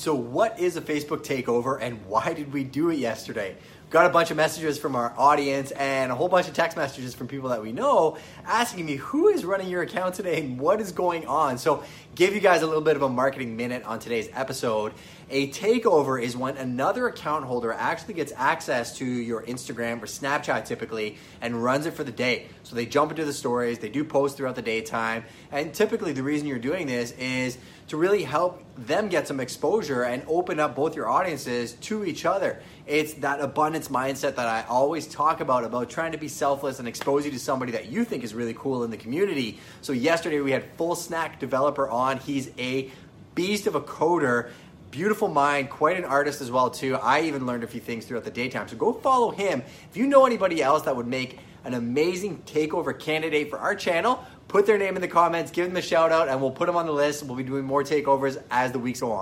So, what is a Facebook takeover and why did we do it yesterday? Got a bunch of messages from our audience and a whole bunch of text messages from people that we know asking me who is running your account today and what is going on. So, give you guys a little bit of a marketing minute on today's episode. A takeover is when another account holder actually gets access to your Instagram or Snapchat typically and runs it for the day. So, they jump into the stories, they do posts throughout the daytime, and typically the reason you're doing this is to really help them get some exposure and open up both your audiences to each other. It's that abundance mindset that I always talk about, about trying to be selfless and expose you to somebody that you think is really cool in the community. So, yesterday we had Full Snack Developer on. He's a beast of a coder beautiful mind, quite an artist as well too. I even learned a few things throughout the daytime. So go follow him. If you know anybody else that would make an amazing takeover candidate for our channel, put their name in the comments, give them a shout out, and we'll put them on the list. We'll be doing more takeovers as the weeks go on.